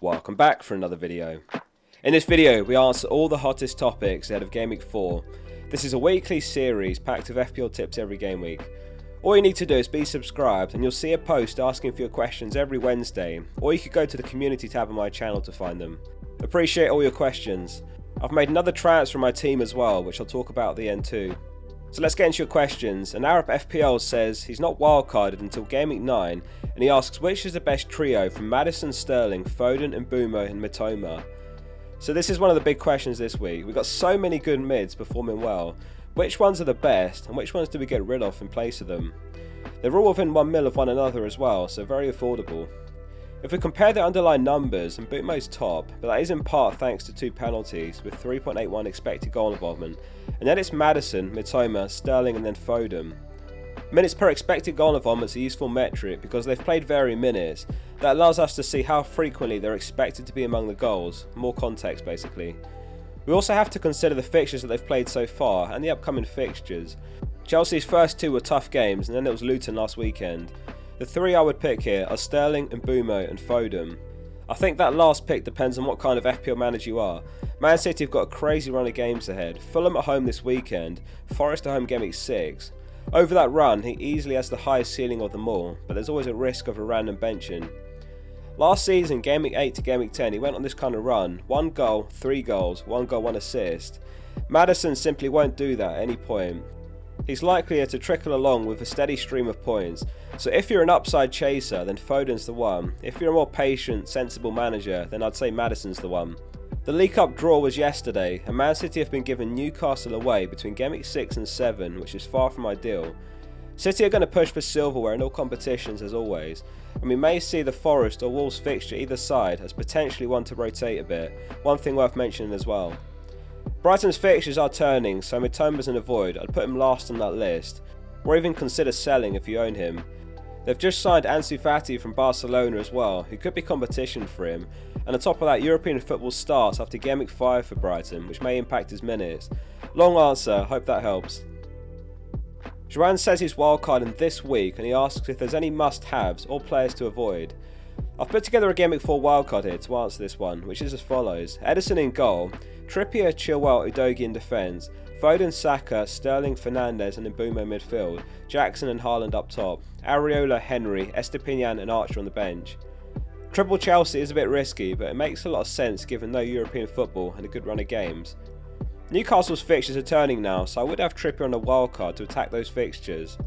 Welcome back for another video. In this video, we answer all the hottest topics ahead of Game Week 4. This is a weekly series packed with FPL tips every game week. All you need to do is be subscribed and you'll see a post asking for your questions every Wednesday, or you could go to the community tab on my channel to find them. Appreciate all your questions. I've made another transfer from my team as well, which I'll talk about at the end too. So let's get into your questions. And Arab FPL says he's not wildcarded until Game Week 9, and he asks which is the best trio from Maddison, Sterling, Foden, and Mbeumo and Mitoma. So this is one of the big questions this week. We've got so many good mids performing well. Which ones are the best, and which ones do we get rid of in place of them? They're all within one mil of one another as well, so very affordable. If we compare the underlying numbers, and Mbeumo's top, but that is in part thanks to two penalties with 3.81 expected goal involvement, and then it's Maddison, Mitoma, Sterling, and then Foden. Minutes per expected goal involvement is a useful metric because they've played varying minutes. That allows us to see how frequently they're expected to be among the goals, more context basically. We also have to consider the fixtures that they've played so far and the upcoming fixtures. Chelsea's first two were tough games, and then it was Luton last weekend. The three I would pick here are Sterling, and Mbeumo and Foden. I think that last pick depends on what kind of FPL manager you are. Man City have got a crazy run of games ahead. Fulham at home this weekend, Forest at home game week 6. Over that run, he easily has the highest ceiling of them all, but there's always a risk of a random benching. Last season, game week 8 to game week 10, he went on this kind of run. One goal, three goals, one goal, one assist. Maddison simply won't do that at any point. He's likelier to trickle along with a steady stream of points. So if you're an upside chaser, then Foden's the one. If you're a more patient, sensible manager, then I'd say Maddison's the one. The League Cup draw was yesterday, and Man City have been given Newcastle away between Game 6 and 7, which is far from ideal. City are going to push for silverware in all competitions as always, and we may see the Forest or Wolves fixture either side as potentially one to rotate a bit, one thing worth mentioning as well. Brighton's fixtures are turning, so Mitoma's an void. I'd put him last on that list, or even consider selling if you own him. They've just signed Ansu Fati from Barcelona as well, who could be competition for him. And on top of that, European football starts after Game Week 5 for Brighton, which may impact his minutes. Long answer, hope that helps. Joanne says he's wildcarding this week and he asks if there's any must haves or players to avoid. I've put together a Week 4 wildcard here to answer this one, which is as follows Ederson in goal, Trippier, Chilwell, Udogie in defence, Foden, Saka, Sterling, Fernandes and Mbeumo midfield, Jackson and Haaland up top, Areola, Henry, Estupiñán and Archer on the bench. Triple Chelsea is a bit risky, but it makes a lot of sense given no European football and a good run of games. Newcastle's fixtures are turning now, so I would have Trippier on a wildcard to attack those fixtures.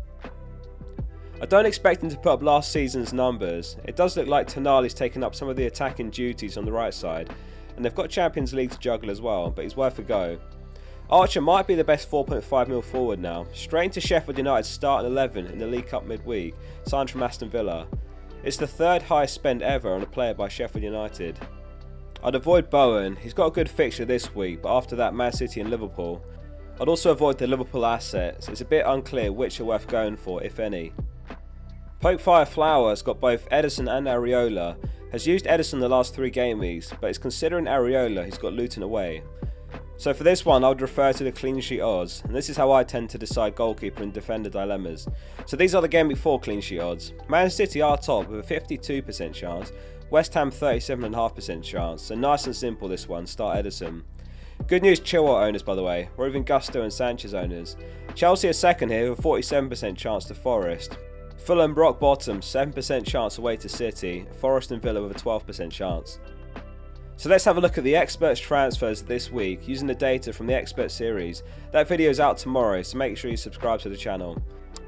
I don't expect him to put up last season's numbers. It does look like Tonali's taken up some of the attacking duties on the right side, and they've got Champions League to juggle as well, but he's worth a go. Archer might be the best 4.5 mil forward now, straight into Sheffield United's starting 11 in the League Cup midweek, signed from Aston Villa. It's the third highest spend ever on a player by Sheffield United. I'd avoid Bowen, he's got a good fixture this week, but after that Man City and Liverpool. I'd also avoid the Liverpool assets, it's a bit unclear which are worth going for, if any. Pokefire Flower has got both Ederson and Areola, has used Ederson the last three game weeks, but is considering Areola who's got Luton away. So for this one, I would refer to the clean sheet odds, and this is how I tend to decide goalkeeper and defender dilemmas. So these are the game 4 clean sheet odds. Man City are top with a 52% chance, West Ham 37.5% chance, so nice and simple this one, start Ederson. Good news Chilwell owners by the way, or even Gusto and Sanchez owners. Chelsea are second here with a 47% chance to Forest. Fulham rock bottom, 7% chance away to City, Forest and Villa with a 12% chance. So let's have a look at the experts transfers this week using the data from the expert series. That video is out tomorrow, so make sure you subscribe to the channel.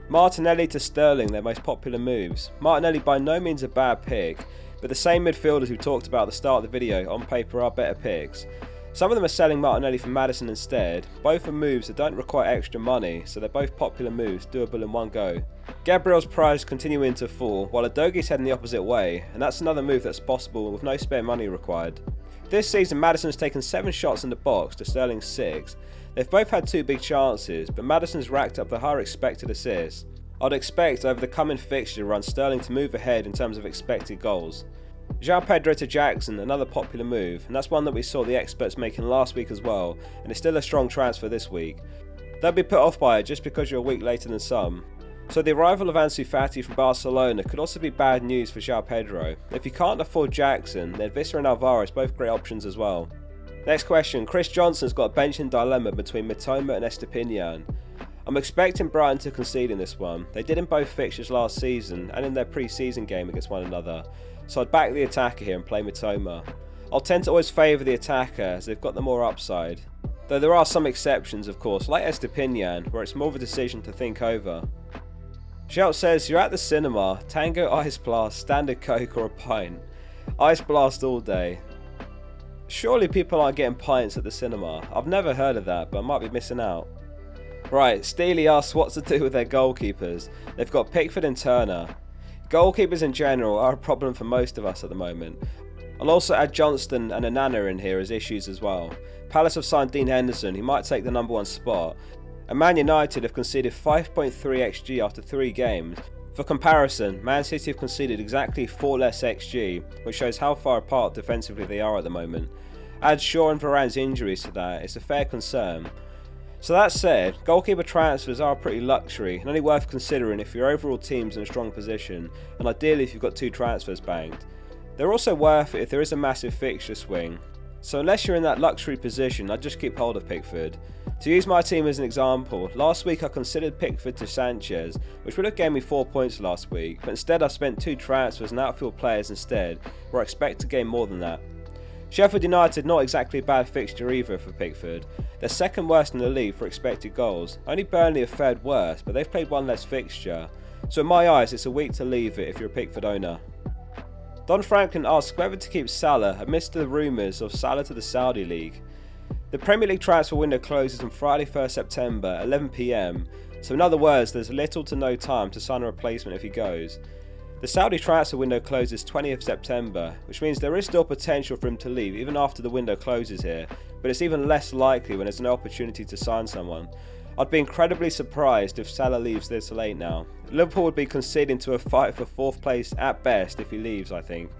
Martinelli to Sterling, their most popular moves. Martinelli by no means a bad pick, but the same midfielders we talked about at the start of the video on paper are better picks. Some of them are selling Martinelli for Maddison instead. Both are moves that don't require extra money, so they're both popular moves, doable in one go. Gabriel's price continuing to fall, while Udogie's heading the opposite way, and that's another move that's possible with no spare money required. This season, Maddison's taken 7 shots in the box to Sterling's 6. They've both had two big chances, but Maddison's racked up the higher expected assists. I'd expect over the coming fixture run Sterling to move ahead in terms of expected goals. João Pedro to Jackson, another popular move, and that's one that we saw the experts making last week as well, and it's still a strong transfer this week. Don't be put off by it just because you're a week later than some. So the arrival of Ansu Fati from Barcelona could also be bad news for João Pedro. If he can't afford Jackson, then Wissa and Alvarez both great options as well. Next question, Chris Johnson's got a benching dilemma between Mitoma and Estupiñán. I'm expecting Brighton to concede in this one. They did in both fixtures last season and in their pre-season game against one another, so I'd back the attacker here and play Mitoma. I'll tend to always favour the attacker as they've got the more upside. Though there are some exceptions of course, like Estupiñán, where it's more of a decision to think over. Shout says, You're at the cinema, Tango Ice Blast, Standard Coke, or a pint. Ice Blast all day. Surely people aren't getting pints at the cinema. I've never heard of that, but I might be missing out. Right, Steely asks what to do with their goalkeepers. They've got Pickford and Turner. Goalkeepers in general are a problem for most of us at the moment. I'll also add Johnstone and Onana in here as issues as well. Palace have signed Dean Henderson, who might take the number one spot, and Man United have conceded 5.3 xg after 3 games. For comparison, Man City have conceded exactly 4 less xg, which shows how far apart defensively they are at the moment. Add Shaw and Varane's injuries to that, it's a fair concern. So that said, goalkeeper transfers are pretty luxury and only worth considering if your overall team's in a strong position, and ideally if you've got two transfers banked. They're also worth it if there is a massive fixture swing, so unless you're in that luxury position, I'd just keep hold of Pickford. To use my team as an example, last week I considered Pickford to Sanchez, which would have gave me 4 points last week, but instead I spent 2 transfers and outfield players instead, where I expect to gain more than that. Sheffield United not exactly a bad fixture either for Pickford. They're second worst in the league for expected goals. Only Burnley have fared worse, but they've played one less fixture. So in my eyes, it's a week to leave it if you're a Pickford owner. Don Franklin asks whether to keep Salah amidst the rumours of Salah to the Saudi League. The Premier League transfer window closes on Friday 1st September 11pm, so in other words there's little to no time to sign a replacement if he goes. The Saudi transfer window closes 20th September, which means there is still potential for him to leave even after the window closes here, but it's even less likely when there's an opportunity to sign someone. I'd be incredibly surprised if Salah leaves this late now. Liverpool would be conceding to a fight for fourth place at best if he leaves, I think.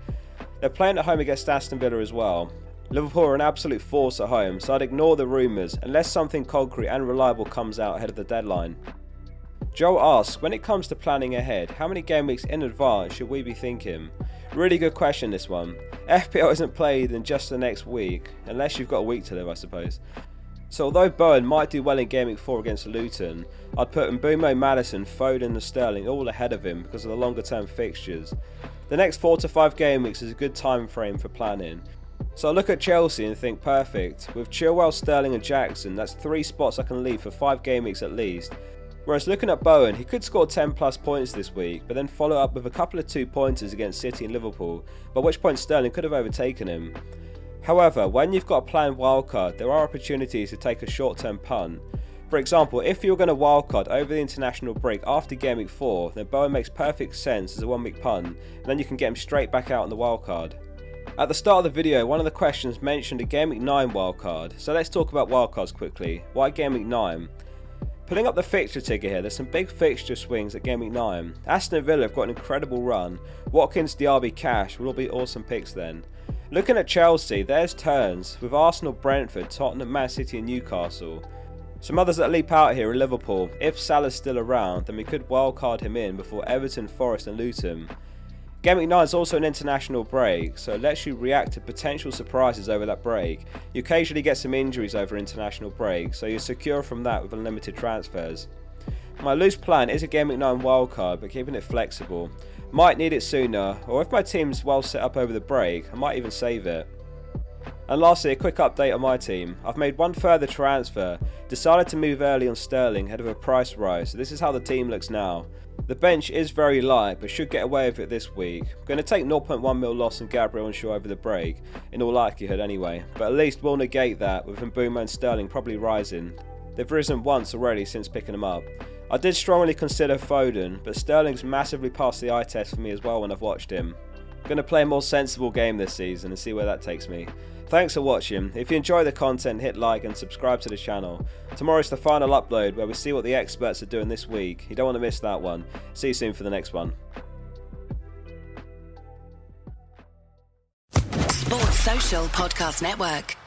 They're playing at home against Aston Villa as well. Liverpool are an absolute force at home, so I'd ignore the rumours unless something concrete and reliable comes out ahead of the deadline. Joe asks, when it comes to planning ahead, how many game weeks in advance should we be thinking? Really good question this one. FPL isn't played in just the next week, unless you've got a week to live I suppose. So although Bowen might do well in Game Week 4 against Luton, I'd put Mbeumo, Maddison, Foden and Sterling all ahead of him because of the longer term fixtures. The next 4 to 5 game weeks is a good time frame for planning. So I look at Chelsea and think perfect. With Chilwell, Sterling and Jackson, that's 3 spots I can leave for 5 game weeks at least. Whereas looking at Bowen, he could score 10 plus points this week, but then follow up with a couple of 2 pointers against City and Liverpool, by which point Sterling could have overtaken him. However, when you've got a planned wildcard, there are opportunities to take a short term punt. For example, if you're going to wildcard over the international break after Game Week 4, then Bowen makes perfect sense as a one week punt, and then you can get him straight back out on the wildcard. At the start of the video, one of the questions mentioned a Game Week 9 wildcard, so let's talk about wildcards quickly. Why Game Week 9? Pulling up the fixture ticker here, there's some big fixture swings at Game Week 9. Aston Villa have got an incredible run. Watkins, Diaby, Cash will all be awesome picks then. Looking at Chelsea, there's turns with Arsenal, Brentford, Tottenham, Man City, and Newcastle. Some others that leap out here are Liverpool. If Salah's still around, then we could wildcard him in before Everton, Forest, and Luton. Game Week 9 is also an international break, so it lets you react to potential surprises over that break. You occasionally get some injuries over international breaks, so you're secure from that with unlimited transfers. My loose plan is a Game Week 9 wildcard, but keeping it flexible. Might need it sooner, or if my team's well set up over the break, I might even save it. And lastly, a quick update on my team. I've made one further transfer, decided to move early on Sterling ahead of a price rise, so this is how the team looks now. The bench is very light, but should get away with it this week. I'm going to take 0.1 mil loss on Gabriel and Shaw over the break, in all likelihood anyway, but at least we'll negate that with Mbeumo and Sterling probably rising. They've risen once already since picking them up. I did strongly consider Foden, but Sterling's massively passed the eye test for me as well when I've watched him. I'm going to play a more sensible game this season and see where that takes me. Thanks for watching. If you enjoy the content, hit like and subscribe to the channel. Tomorrow's the final upload where we see what the experts are doing this week. You don't want to miss that one. See you soon for the next one. Sports Social Podcast Network.